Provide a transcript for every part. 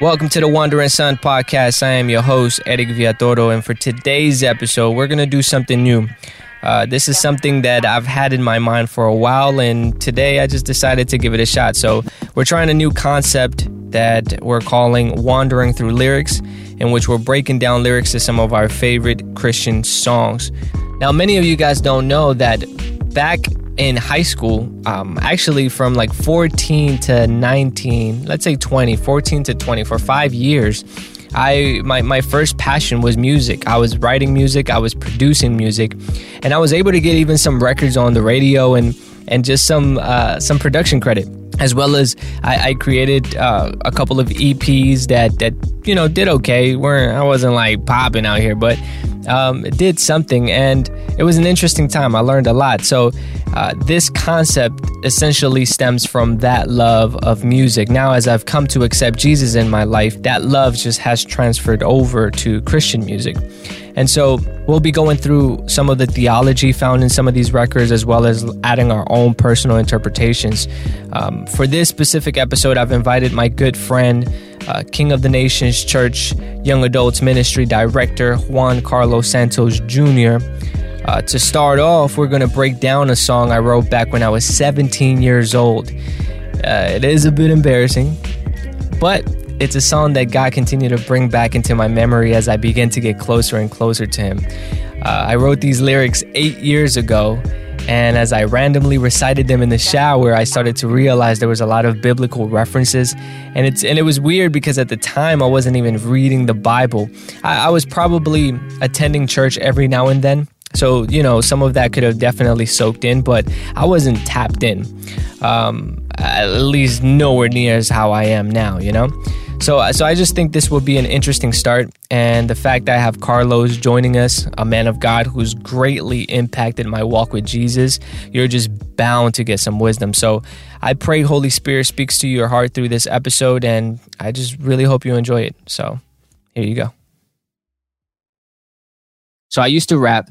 Welcome to the Wondering Son podcast. I am your host, Eric Villatoro, and for today's episode, we're going to do something new. Uh, this is something that I've had in my mind for a while, and today I just decided to give it a shot. So, we're trying a new concept that we're calling Wondering Through Lyrics, in which we're breaking down lyrics to some of our favorite Christian songs. Now, many of you guys don't know that back in high school, um, actually from like 14 to 19, let's say 20, 14 to 20, for five years, I my, my first passion was music. I was writing music, I was producing music, and I was able to get even some records on the radio and and just some uh, some production credit as well as I, I created uh, a couple of EPs that that you know did okay. weren't I wasn't like popping out here, but um, did something, and it was an interesting time. I learned a lot. So uh, this concept essentially stems from that love of music. Now, as I've come to accept Jesus in my life, that love just has transferred over to Christian music. And so we'll be going through some of the theology found in some of these records, as well as adding our own personal interpretations. Um, for this specific episode, I've invited my good friend, uh, King of the Nations Church Young Adults Ministry Director Juan Carlos Santos Jr. Uh, to start off, we're going to break down a song I wrote back when I was 17 years old. Uh, it is a bit embarrassing, but it's a song that God continued to bring back into my memory as I begin to get closer and closer to Him. Uh, I wrote these lyrics eight years ago, and as I randomly recited them in the shower, I started to realize there was a lot of biblical references, and it's and it was weird because at the time I wasn't even reading the Bible. I, I was probably attending church every now and then. So, you know, some of that could have definitely soaked in, but I wasn't tapped in. Um, at least nowhere near as how I am now, you know? So, uh, so I just think this will be an interesting start, and the fact that I have Carlos joining us, a man of God who's greatly impacted my walk with Jesus, you're just bound to get some wisdom. So, I pray Holy Spirit speaks to your heart through this episode, and I just really hope you enjoy it. So, here you go. So, I used to rap.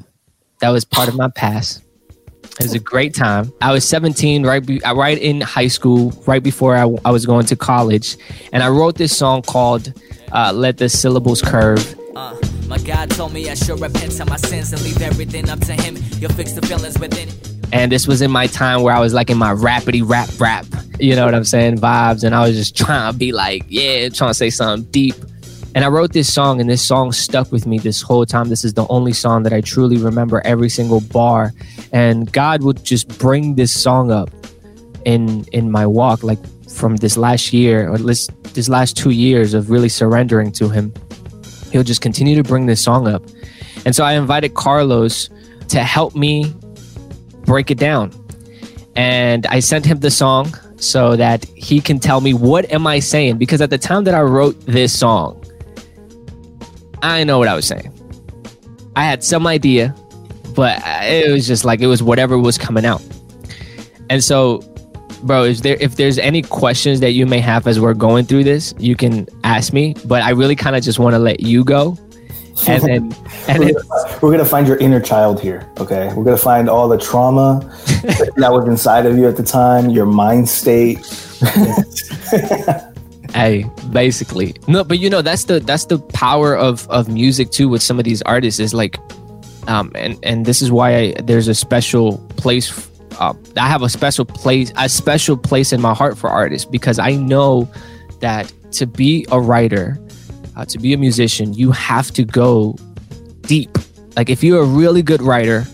That was part of my past. It was a great time. I was 17, right, be, right in high school, right before I, I, was going to college, and I wrote this song called uh, "Let the Syllables Curve." Uh, my God told me I should repent of my sins and leave everything up to Him. You'll fix the feelings within. And this was in my time where I was like in my rapidy rap rap, you know what I'm saying, vibes, and I was just trying to be like, yeah, trying to say something deep. And I wrote this song, and this song stuck with me this whole time. This is the only song that I truly remember every single bar. And God would just bring this song up in in my walk, like from this last year, or least this last two years of really surrendering to Him. He'll just continue to bring this song up. And so I invited Carlos to help me break it down. And I sent him the song so that he can tell me what am I saying because at the time that I wrote this song I know what I was saying. I had some idea, but it was just like it was whatever was coming out. And so, bro, is there if there's any questions that you may have as we're going through this, you can ask me. But I really kind of just want to let you go. And then, and we're, gonna, we're gonna find your inner child here. Okay, we're gonna find all the trauma that was inside of you at the time, your mind state. Hey, basically. No, but you know, that's the that's the power of of music too with some of these artists is like um and and this is why I, there's a special place uh, I have a special place a special place in my heart for artists because I know that to be a writer, uh, to be a musician, you have to go deep. Like if you're a really good writer,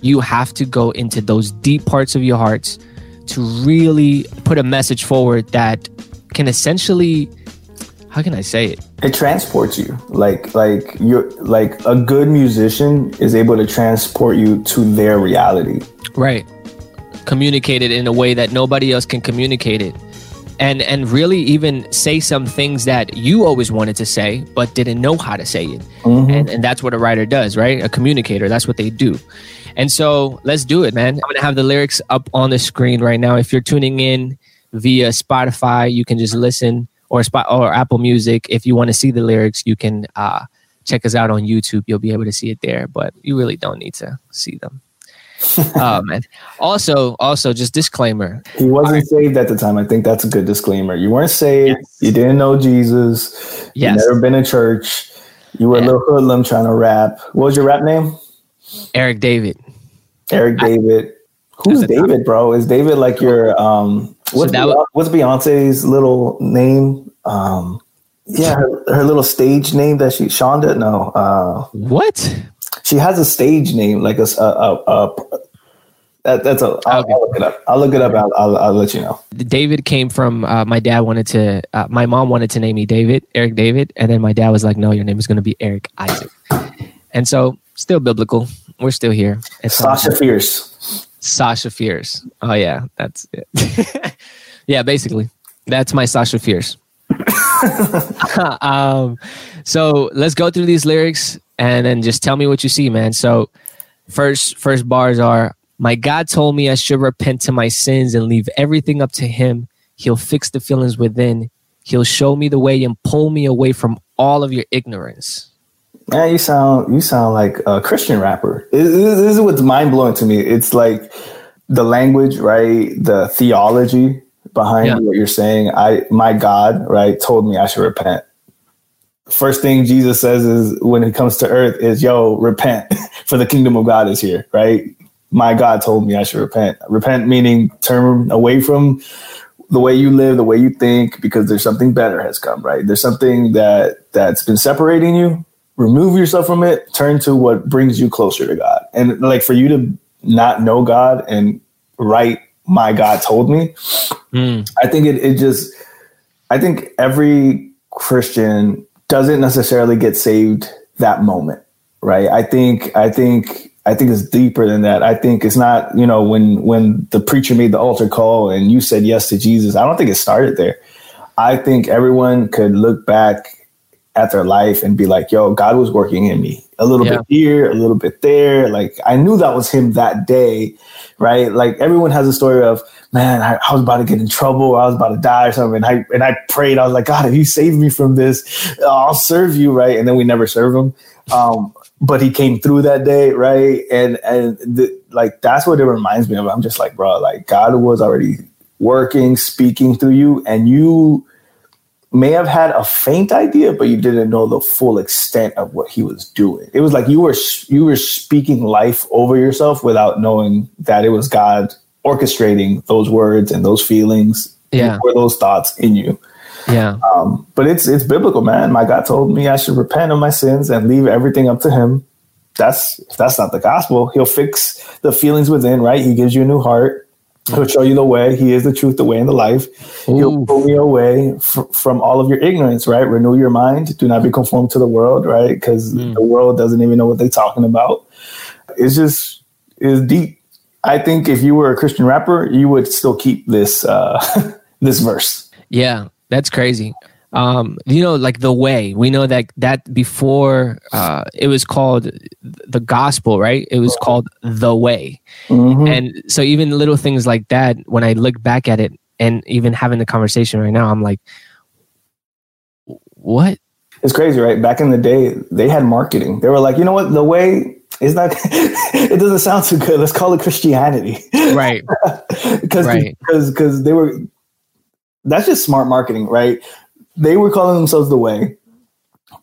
you have to go into those deep parts of your hearts to really put a message forward that can essentially how can I say it? It transports you. Like like you're like a good musician is able to transport you to their reality. Right. Communicate it in a way that nobody else can communicate it. And and really even say some things that you always wanted to say but didn't know how to say it. Mm-hmm. And and that's what a writer does, right? A communicator, that's what they do. And so let's do it, man. I'm gonna have the lyrics up on the screen right now. If you're tuning in via Spotify. You can just listen or spot or Apple Music. If you want to see the lyrics, you can uh, check us out on YouTube. You'll be able to see it there, but you really don't need to see them. oh man. Also, also just disclaimer. He wasn't right. saved at the time. I think that's a good disclaimer. You weren't saved. Yes. You didn't know Jesus. Yes. You never been in church. You were yeah. a little hoodlum trying to rap. What was your rap name? Eric David. Eric David. Who's David, bro? Is David like your um what's, so was, what's Beyonce's little name? Um yeah, her, her, little stage name that she Shonda. No, uh, what? She has a stage name like a, a, a, a that, that's a. I'll, okay. I'll look it up. I'll look it up. I'll, I'll, I'll let you know. David came from uh, my dad wanted to. Uh, my mom wanted to name me David, Eric David, and then my dad was like, "No, your name is going to be Eric Isaac." And so, still biblical. We're still here. It's Sasha. Fierce. Sasha Fierce. Oh yeah, that's it. yeah, basically, that's my Sasha Fierce. um, so let's go through these lyrics and then just tell me what you see, man. So first first bars are my God told me I should repent to my sins and leave everything up to him. He'll fix the feelings within. He'll show me the way and pull me away from all of your ignorance. Man, you sound you sound like a Christian rapper. This, is what's mind blowing to me. It's like the language, right? The theology behind yeah. what you're saying. I my God, right, told me I should repent. First thing Jesus says is when it comes to earth is yo, repent, for the kingdom of God is here, right? My God told me I should repent. Repent meaning turn away from the way you live, the way you think, because there's something better has come, right? There's something that that's been separating you. Remove yourself from it, turn to what brings you closer to God. And like for you to not know God and write my God told me. Mm. I think it, it just, I think every Christian doesn't necessarily get saved that moment, right? I think, I think, I think it's deeper than that. I think it's not, you know, when when the preacher made the altar call and you said yes to Jesus. I don't think it started there. I think everyone could look back at their life and be like, yo, God was working in me a little yeah. bit here, a little bit there. Like I knew that was him that day, right? Like everyone has a story of, man, I, I was about to get in trouble, I was about to die or something. And I and I prayed, I was like, God, if you save me from this, I'll serve you, right? And then we never serve him. Um, but he came through that day, right? And and the, like that's what it reminds me of. I'm just like, bro, like God was already working, speaking through you, and you may have had a faint idea, but you didn't know the full extent of what he was doing. It was like you were you were speaking life over yourself without knowing that it was God orchestrating those words and those feelings yeah. or those thoughts in you. Yeah. Um, but it's it's biblical, man. My God told me I should repent of my sins and leave everything up to him. That's if that's not the gospel. He'll fix the feelings within, right? He gives you a new heart. He'll show you the way. He is the truth, the way, and the life. Ooh. He'll pull you away f- from all of your ignorance, right? Renew your mind. Do not be conformed to the world, right? Because mm. the world doesn't even know what they're talking about. It's just is deep. I think if you were a Christian rapper, you would still keep this uh, this verse. Yeah, that's crazy um, you know, like the way we know that that before uh, it was called the gospel, right? It was called the way, mm-hmm. and so even little things like that, when I look back at it, and even having the conversation right now, I'm like, what? It's crazy, right? Back in the day, they had marketing. They were like, you know what, the way is not. it doesn't sound too good. Let's call it Christianity, right? Because right. because because they were. That's just smart marketing, right? They were calling themselves the way.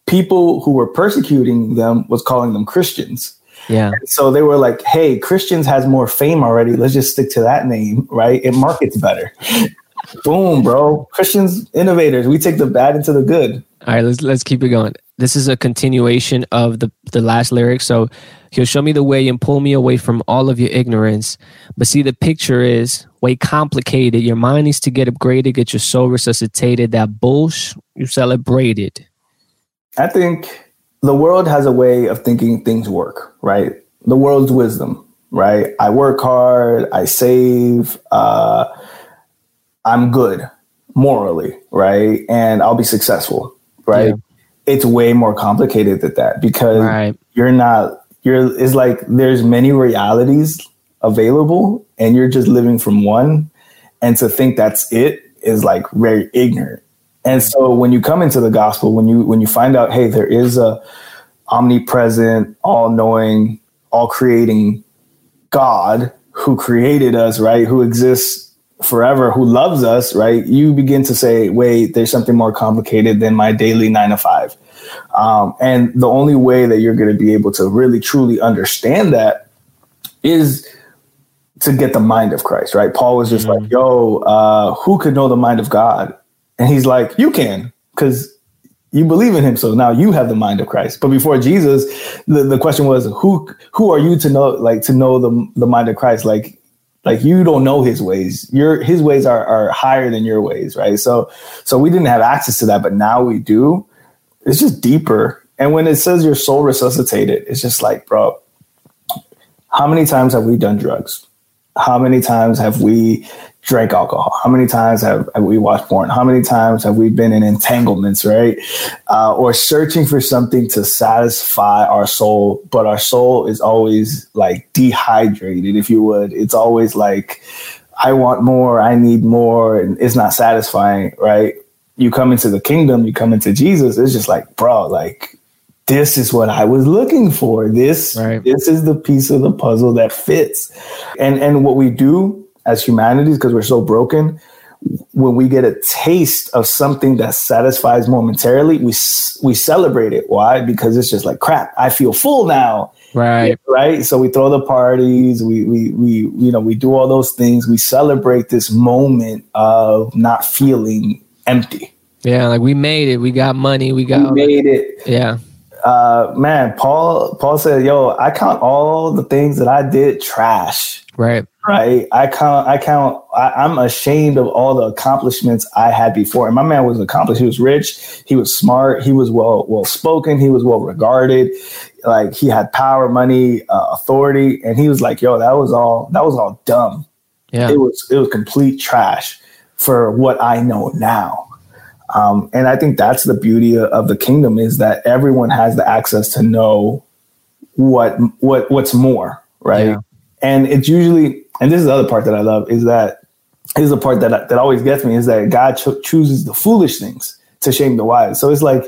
People who were persecuting them was calling them Christians. Yeah. And so they were like, "Hey, Christians has more fame already. Let's just stick to that name, right? It markets better." Boom, bro. Christians innovators. We take the bad into the good. All right, let's let's keep it going. This is a continuation of the the last lyric. So he'll show me the way and pull me away from all of your ignorance. But see, the picture is way complicated. Your mind needs to get upgraded, get your soul resuscitated. That bullsh you celebrated. I think the world has a way of thinking things work, right? The world's wisdom, right? I work hard, I save, uh, I'm good morally, right? And I'll be successful, right? Yeah. It's way more complicated than that because right. you're not, you're, it's like there's many realities available and you're just living from one. And to think that's it is like very ignorant. And so when you come into the gospel, when you when you find out, hey, there is a omnipresent, all knowing, all creating God who created us, right? Who exists forever, who loves us, right? You begin to say, wait, there's something more complicated than my daily nine to five. Um, and the only way that you're going to be able to really truly understand that is to get the mind of Christ, right? Paul was just mm-hmm. like, yo, uh, who could know the mind of God? And he's like, you can, because you believe in him. So now you have the mind of Christ. But before Jesus, the, the question was, who who are you to know, like to know the, the mind of Christ? Like, like you don't know his ways. Your his ways are, are higher than your ways, right? So so we didn't have access to that, but now we do. It's just deeper. And when it says your soul resuscitated, it's just like, bro, how many times have we done drugs? How many times have we drank alcohol? How many times have, have, we watched porn? How many times have we been in entanglements, right? Uh, or searching for something to satisfy our soul, but our soul is always like dehydrated, if you would. It's always like, I want more, I need more, and it's not satisfying, right? You come into the kingdom, you come into Jesus, it's just like, bro, like this is what I was looking for. This right. this is the piece of the puzzle that fits. And and what we do as humanities because we're so broken when we get a taste of something that satisfies momentarily we we celebrate it. Why? Because it's just like crap i feel full now. Right. Right? So we throw the parties we we we you know we do all those things. We celebrate this moment of not feeling empty. Yeah like we made it. We got money. We got we made it. Yeah. Uh man paul paul said yo i count all the things that i did trash right right? I count, I count, I, am ashamed of all the accomplishments I had before. And my man was accomplished. He was rich, he was smart, he was well, well spoken, he was well regarded. Like he had power, money, uh, authority, and he was like, "Yo, that was all, that was all dumb. Yeah, it was, it was complete trash for what I know now." Um, and I think that's the beauty of the kingdom is that everyone has the access to know what what what's more, right? Yeah. And it's usually and this is the other part that I love is that is the part that that always gets me is that God cho- chooses the foolish things to shame the wise. So it's like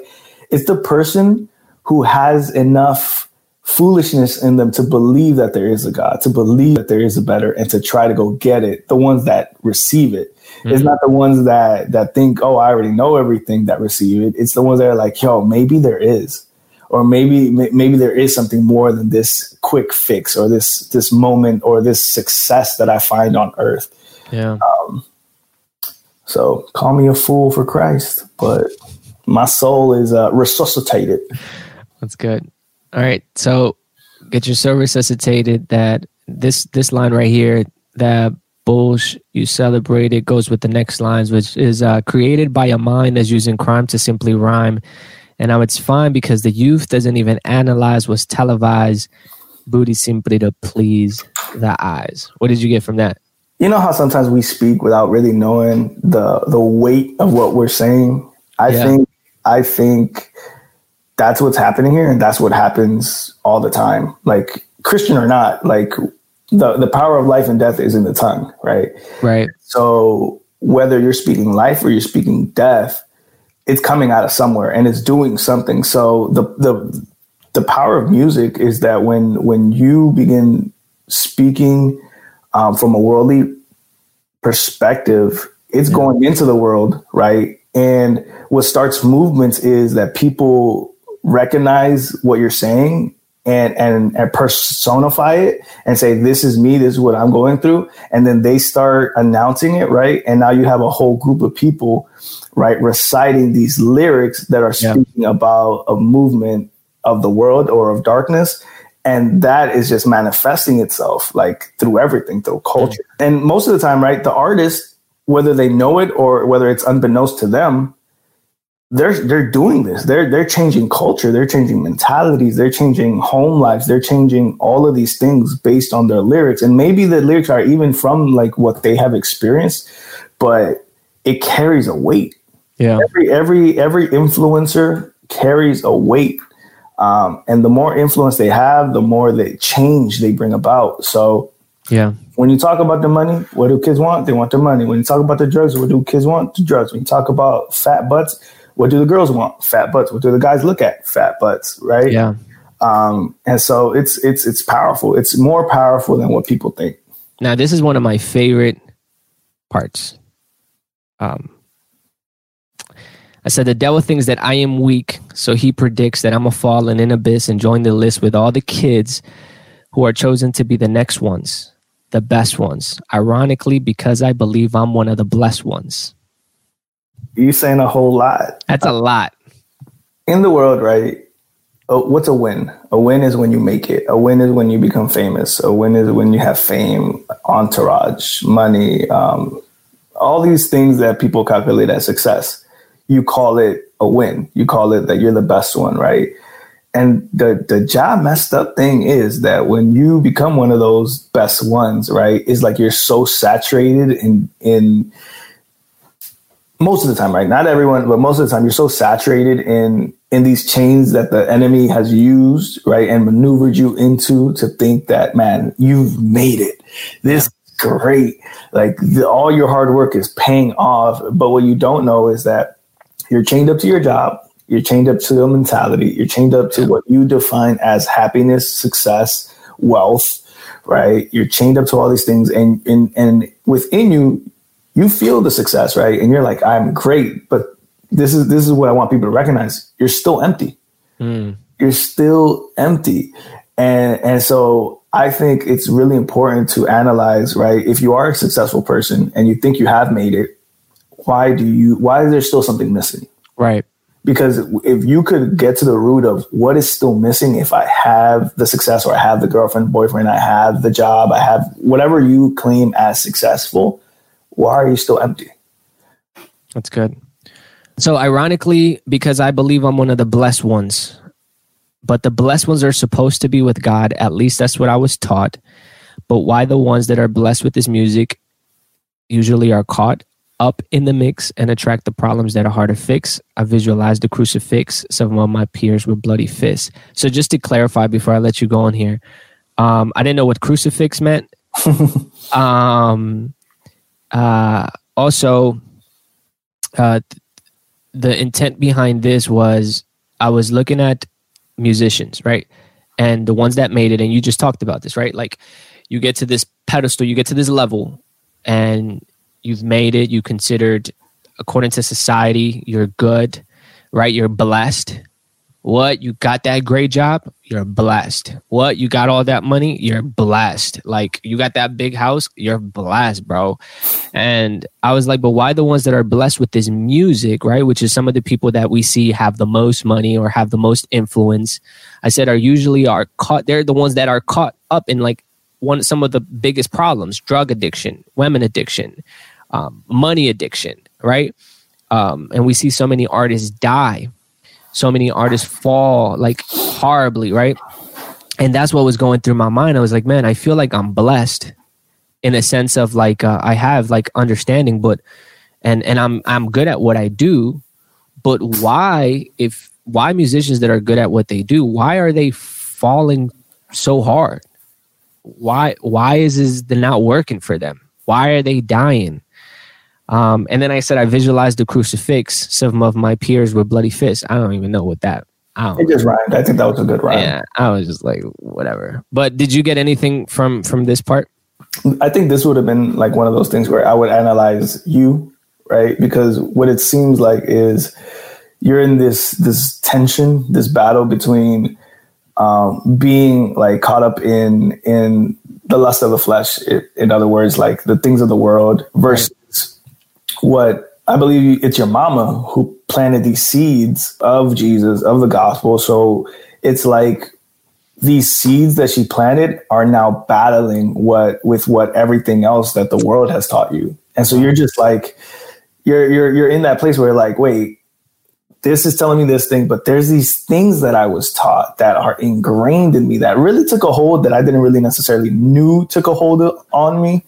it's the person who has enough foolishness in them to believe that there is a God, to believe that there is a better, and to try to go get it. The ones that receive it. Mm-hmm. It's not the ones that that think, oh, I already know everything that receive it. It's the ones that are like, yo, maybe there is or maybe maybe there is something more than this quick fix or this this moment or this success that I find on earth. Yeah. Um, so call me a fool for Christ, but my soul is uh, resuscitated. That's good. All right, so get your soul resuscitated. That this this line right here, that bulls you celebrated goes with the next lines, which is uh, created by a mind that's using crime to simply rhyme and now it's fine because the youth doesn't even analyze what's televised, booty simply to please the eyes. What did you get from that? You know how sometimes we speak without really knowing the the weight of what we're saying. I yeah. think I think that's what's happening here, and that's what happens all the time. Like Christian or not, like the the power of life and death is in the tongue, right? Right. So whether you're speaking life or you're speaking death, it's coming out of somewhere and it's doing something. So the the the power of music is that when when you begin speaking um, from a worldly perspective, it's yeah. going into the world, right? And what starts movements is that people recognize what you're saying and, and and personify it and say this is me this is what i'm going through. And then they start announcing it right? And now you have a whole group of people right reciting these lyrics that are speaking yeah. about a movement of the world or of darkness. And that is just manifesting itself like through everything through culture. And most of the time right the artist whether they know it or whether it's unbeknownst to them they're they're doing this. They're they're changing culture. They're changing mentalities. They're changing home lives. They're changing all of these things based on their lyrics. And maybe the lyrics are even from like what they have experienced, but it carries a weight. Yeah. Every every every influencer carries a weight. Um, and the more influence they have, the more the change they bring about. So yeah. When you talk about the money, what do kids want? They want the money. When you talk about the drugs, what do kids want? The drugs. When you talk about fat butts, what do the girls want? Fat butts. What do the guys look at? Fat butts, right? Yeah. Um, and so it's it's it's powerful. It's more powerful than what people think. Now, this is one of my favorite parts. Um, I said the devil thinks that I am weak, so he predicts that I'm a fall in an abyss and join the list with all the kids who are chosen to be the next ones, the best ones. Ironically, because I believe I'm one of the blessed ones. You saying a whole lot. That's a lot. In the world, right? Oh, what's a win? A win is when you make it. A win is when you become famous. A win is when you have fame, entourage, money, um, all these things that people calculate as success. You call it a win. You call it that you're the best one, right? And the the job messed up thing is that when you become one of those best ones, right, is like you're so saturated in in most of the time, right? Not everyone, but most of the time, you're so saturated in in these chains that the enemy has used, right, and maneuvered you into to think that, man, you've made it. This great, like the, all your hard work is paying off. But what you don't know is that you're chained up to your job. You're chained up to your mentality. You're chained up to what you define as happiness, success, wealth, right? You're chained up to all these things, and and and within you, you feel the success, right? And you're like, I'm great, but this is this is what I want people to recognize. You're still empty. Mm. You're still empty. And and so I think it's really important to analyze, right? If you are a successful person and you think you have made it, why do you why is there still something missing? Right. Because if you could get to the root of what is still missing if I have the success or I have the girlfriend, boyfriend, I have the job, I have whatever you claim as successful, why are you still empty? That's good. So, ironically, because I believe I'm one of the blessed ones, but the blessed ones are supposed to be with God. At least that's what I was taught. But why the ones that are blessed with this music usually are caught up in the mix and attract the problems that are hard to fix? I visualized the crucifix. Some of my peers with bloody fists. So, just to clarify before I let you go on here, um, I didn't know what crucifix meant. um, uh, also, uh, the intent behind this was I was looking at musicians, right? And the ones that made it, and you just talked about this, right? Like you get to this pedestal, you get to this level, and you've made it. You considered, according to society, you're good, right? You're blessed. What? You got that great job? You're blessed. What? You got all that money? You're blessed. Like you got that big house? You're blessed, bro. And I was like, but why the ones that are blessed with this music, right? Which is some of the people that we see have the most money or have the most influence. I said are usually are caught they're the ones that are caught up in like one some of the biggest problems, drug addiction, women addiction, um, money addiction, right? Um, and we see so many artists die so many artists fall like horribly, right? And that's what was going through my mind. I was like, man, I feel like I'm blessed in a sense of like uh, I have like understanding, but and and I'm I'm good at what I do, but why if why musicians that are good at what they do, why are they falling so hard? Why why is this not working for them? Why are they dying? Um, and then I said I visualized the crucifix. Some of my peers were bloody fists. I don't even know what that. I don't it just rhymed. I think that was a good rhyme. Yeah, I was just like whatever. But did you get anything from from this part? I think this would have been like one of those things where I would analyze you, right? Because what it seems like is you're in this this tension, this battle between um, being like caught up in in the lust of the flesh. in other words, like the things of the world versus what I believe it's your mama who planted these seeds of Jesus, of the gospel. So it's like these seeds that she planted are now battling what with what everything else that the world has taught you. And so you're just like you're you're you're in that place where like, wait, this is telling me this thing, but there's these things that I was taught that are ingrained in me that really took a hold that I didn't really necessarily knew took a hold on me.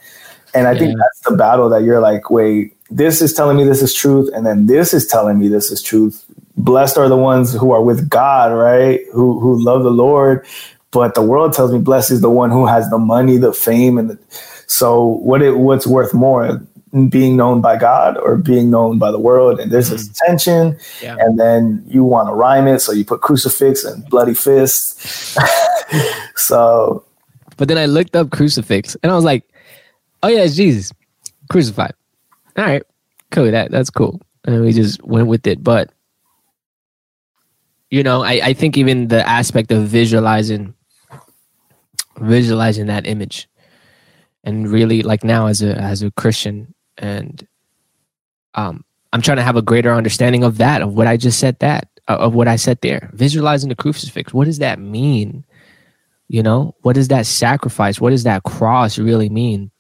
And I yeah. think that's the battle that you're like, wait, this is telling me this is truth, and then this is telling me this is truth. Blessed are the ones who are with God, right? Who who love the Lord. But the world tells me blessed is the one who has the money, the fame, and the, so what it what's worth more, being known by God or being known by the world, and there's this Mm. tension, Yeah. and then you want to rhyme it, so you put crucifix and bloody fists. so But then I looked up crucifix and I was like, oh yeah, it's Jesus crucified. All right, cool. That that's cool. And we just went with it. But you know, I, I think even the aspect of visualizing visualizing that image and really like now as a as a Christian and um I'm trying to have a greater understanding of that, of what I just said that, of what I said there. Visualizing the crucifix. What does that mean? you know what does that sacrifice what does that cross really mean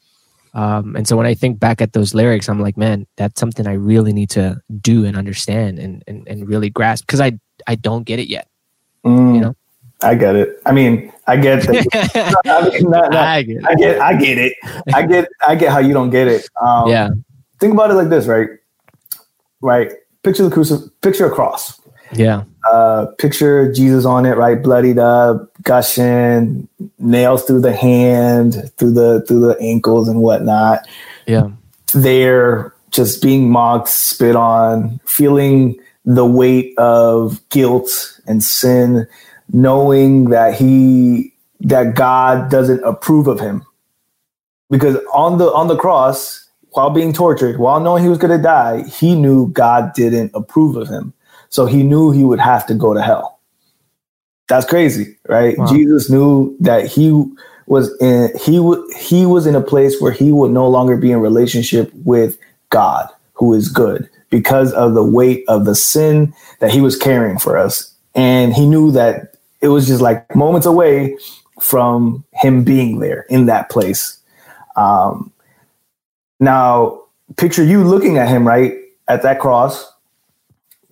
um, and so when i think back at those lyrics i'm like man that's something i really need to do and understand and and, and really grasp because i i don't get it yet mm, You know? I get it. I mean, I get that. I, mean, not- not- I get it. I get, I get it. I get, I get how you don't get it. Um, yeah Think about it like this, right? Right. Picture the crucifix. Picture a cross. Yeah Uh, picture Jesus on it, right? Bloodied up, gushing, nails through the hand, through the through the ankles and whatnot. yeah There, just being mocked, spit on, feeling the weight of guilt and sin, knowing that he that God doesn't approve of him. Because on the on the cross, while being tortured, while knowing he was going to die, he knew God didn't approve of him. So he knew he would have to go to hell. That's crazy, right? Wow. Jesus knew that he was in he would he was in a place where he would no longer be in relationship with God, who is good, because of the weight of the sin that he was carrying for us. And he knew that it was just like moments away from him being there in that place. Um, now, picture you looking at him, right, at that cross,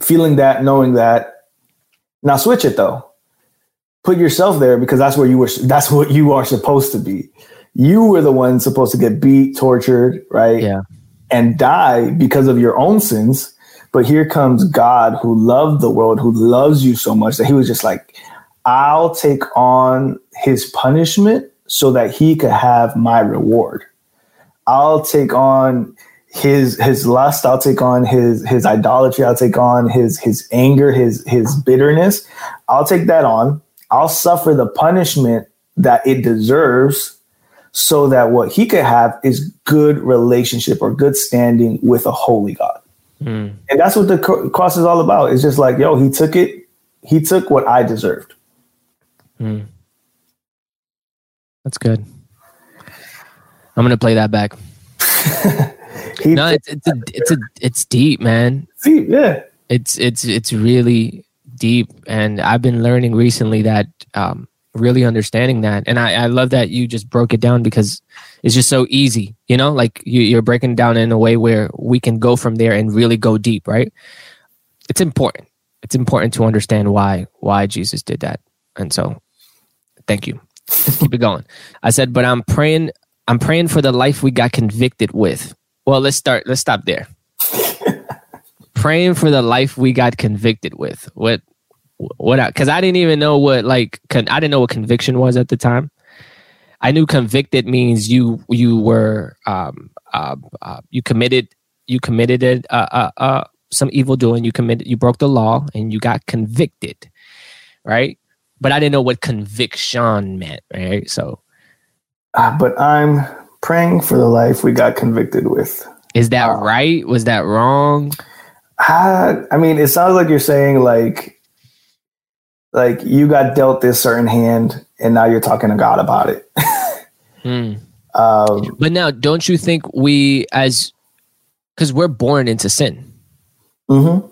feeling that, knowing that. Now, switch it though. Put yourself there because that's where you were. That's what you are supposed to be. You were the one supposed to get beat, tortured, right? yeah and die because of your own sins. But here comes God who loved the world, who loves you so much that he was just like, I'll take on his punishment so that he could have my reward. I'll take on his his lust, I'll take on his his idolatry, I'll take on his his anger, his his bitterness. I'll take that on. I'll suffer the punishment that it deserves so that what he could have is good relationship or good standing with a holy God. Mm. And that's what the cross is all about. It's just like, yo, he took it. He took what I deserved. Mm. that's good i'm gonna play that back He no it's it's a, it's a, it's deep man. See, yeah. it's it's it's really deep and i've been learning recently that um really understanding that and i i love that you just broke it down because it's just so easy you know? Like you, you're breaking down in a way where we can go from there and really go deep right? It's important. It's important to understand why why jesus did that and so thank you. Let's keep it going. I said but i'm praying i'm praying for the life we got convicted with well let's start let's stop there praying for the life we got convicted with. What, what? Because I didn't even know what like con- I didn't know what conviction was at the time. I knew convicted means you you were um uh, uh you committed you committed it, uh, uh uh some evil doing. You committed you broke the law and you got convicted, right? But I didn't know what conviction meant, right? So Ah, but I'm praying for the life we got convicted with. is that Wow. right? Was that wrong? Ah, I mean, it sounds like you're saying like, like you got dealt this certain hand, and now you're talking to God about it. Hmm. um, But now, don't you think we, as because we're born into sin, mhm,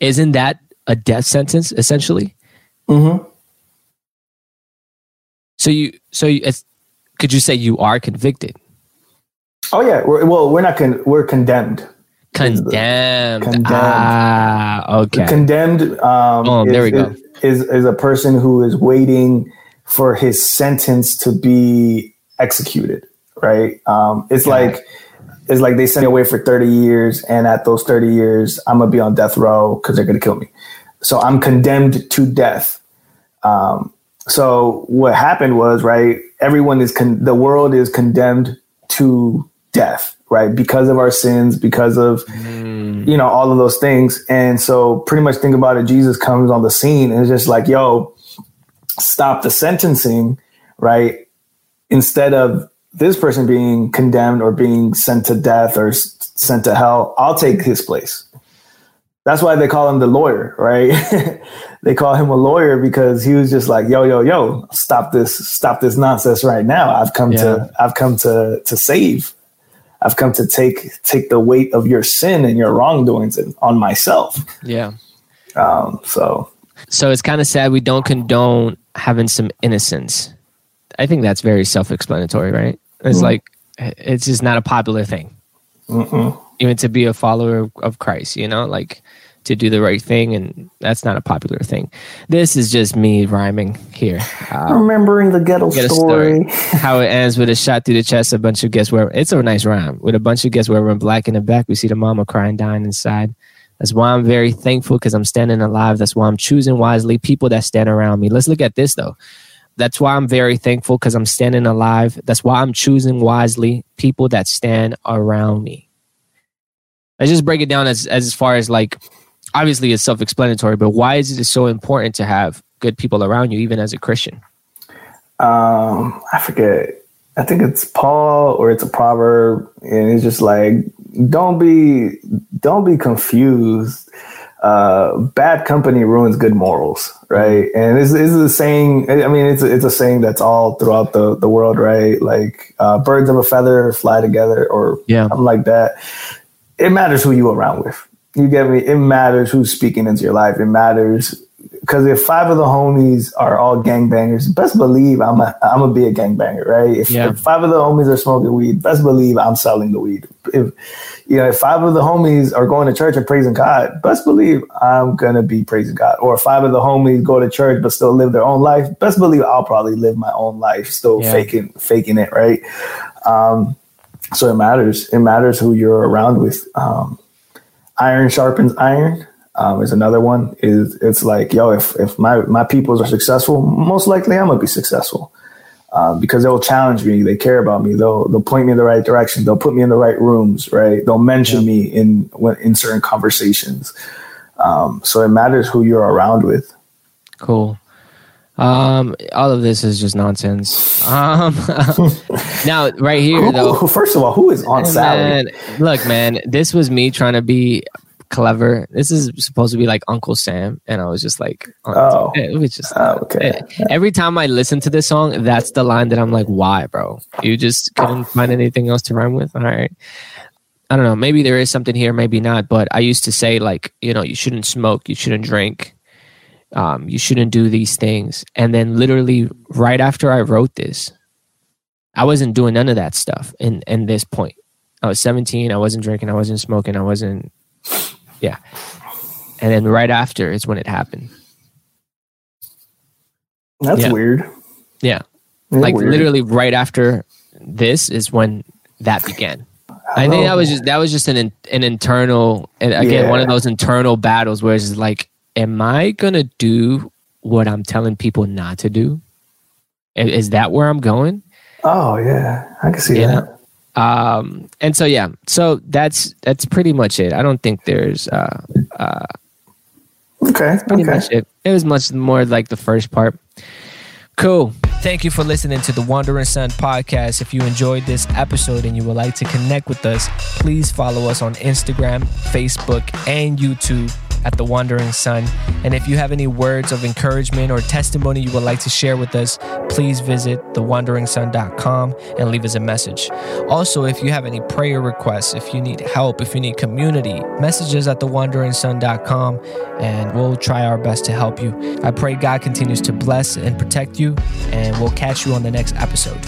isn't that a death sentence essentially? mhm. So you, so you, it's, could you say you are convicted, Oh yeah. We're, well, we're not con- we're condemned. condemned? Condemned. Ah, okay. Condemned. Um, Oh, is, there we go. Is, is a person who is waiting for his sentence to be executed. Right. Um, it's Yeah. like it's like they send me away for thirty years, and at those thirty years, I'm gonna be on death row because they're gonna kill me. So I'm condemned to death. Um, so what happened was right. Everyone is con- the world is condemned to death right? Because of our sins, because of mm. you know all of those things. And so, pretty much think about it. Jesus comes on the scene and it's just like, yo, stop the sentencing, right? Instead of this person being condemned or being sent to death or sent to hell, I'll take his place. That's why they call him the lawyer, right? they call him a lawyer because he was just like, yo, yo, yo, stop this, stop this nonsense right now. I've come yeah. to, I've come to, to save. I've come to take, take the weight of your sin and your wrongdoings on myself. Yeah. Um, so, so it's kind of sad we don't condone having some innocence. I think that's very self-explanatory, right? It's mm like it's just not a popular thing, Mm-mm. even to be a follower of Christ. You know, like to do the right thing, and that's not a popular thing. This is just me rhyming here, um, remembering the ghetto, ghetto story. story. How it ends with a shot through the chest, a bunch of guests where it's a nice rhyme with a bunch of guests where we're black in the back. We see the mama crying, dying inside. That's why I'm very thankful because I'm standing alive. That's why I'm choosing wisely people that stand around me. Let's look at this though. That's why I'm very thankful because I'm standing alive. That's why I'm choosing wisely people that stand around me. Let's just break it down as, as far as like, obviously it's self explanatory, but why is it so important to have good people around you, even as a Christian? Um, I forget. I think it's Paul or it's a proverb, and it's just like, don't be, don't be confused uh, bad company ruins good morals, right? And this, is a saying. I mean, it's a, it's a saying that's all throughout the the world, right? Like uh, birds of a feather fly together, or yeah. something like that. It matters who you around with. You get me? It matters who's speaking into your life. It matters because if five of the homies are all gangbangers, best believe I'm a, I'm gonna be a gangbanger, right? If, yeah. if, five of the homies are smoking weed, best believe I'm selling the weed. If you know, if five of the homies are going to church and praising God, best believe I'm gonna be praising God. Or if five of the homies go to church but still live their own life, best believe I'll probably live my own life, still yeah. faking faking it, right? Um, so it matters. It matters who you're around with. Um, iron sharpens iron um, is another one. Is it's like, yo, if if my my peoples are successful, most likely I'm gonna be successful. Um, because they'll challenge me, they care about me, they'll they'll point me in the right direction, they'll put me in the right rooms, right? They'll mention yeah. me in in certain conversations. Um, so it matters who you're around with. Cool. Um, all of this is just nonsense. Um, now right here though. First of all, who is on salary? Look, man, this was me trying to be clever. This is supposed to be like Uncle Sam, and I was just like, oh, it was just oh, okay. Every time I listen to this song, that's the line that I'm like, why, bro? You just couldn't find anything else to rhyme with. All right. I don't know. Maybe there is something here, maybe not. But I used to say like, you know, you shouldn't smoke, you shouldn't drink, um, you shouldn't do these things. And then literally right after I wrote this, I wasn't doing none of that stuff. In in this point, I was 17. I wasn't drinking. I wasn't smoking. I wasn't yeah. And then right after is when it happened. That's yeah. weird. Yeah. That's like weird. literally right after this is when that began. I think that was just that was just an an internal and again yeah. one of those internal battles where it's like, am I gonna do what I'm telling people not to do? Is that where I'm going? Oh yeah, I can see that. Um, and so yeah, so that's that's pretty much it. I don't think there's uh, uh, okay. Pretty okay. much it. It was much more like the first part. Cool. Thank you for listening to the Wondering Son podcast. If you enjoyed this episode and you would like to connect with us, please follow us on Instagram, Facebook, and YouTube at The Wondering Son. And if you have any words of encouragement or testimony you would like to share with us, please visit thewonderingson.com and leave us a message. Also, if you have any prayer requests, if you need help, if you need community, messages at thewonderingson.com and we'll try our best to help you. I pray God continues to bless and protect you, and we'll catch you on the next episode.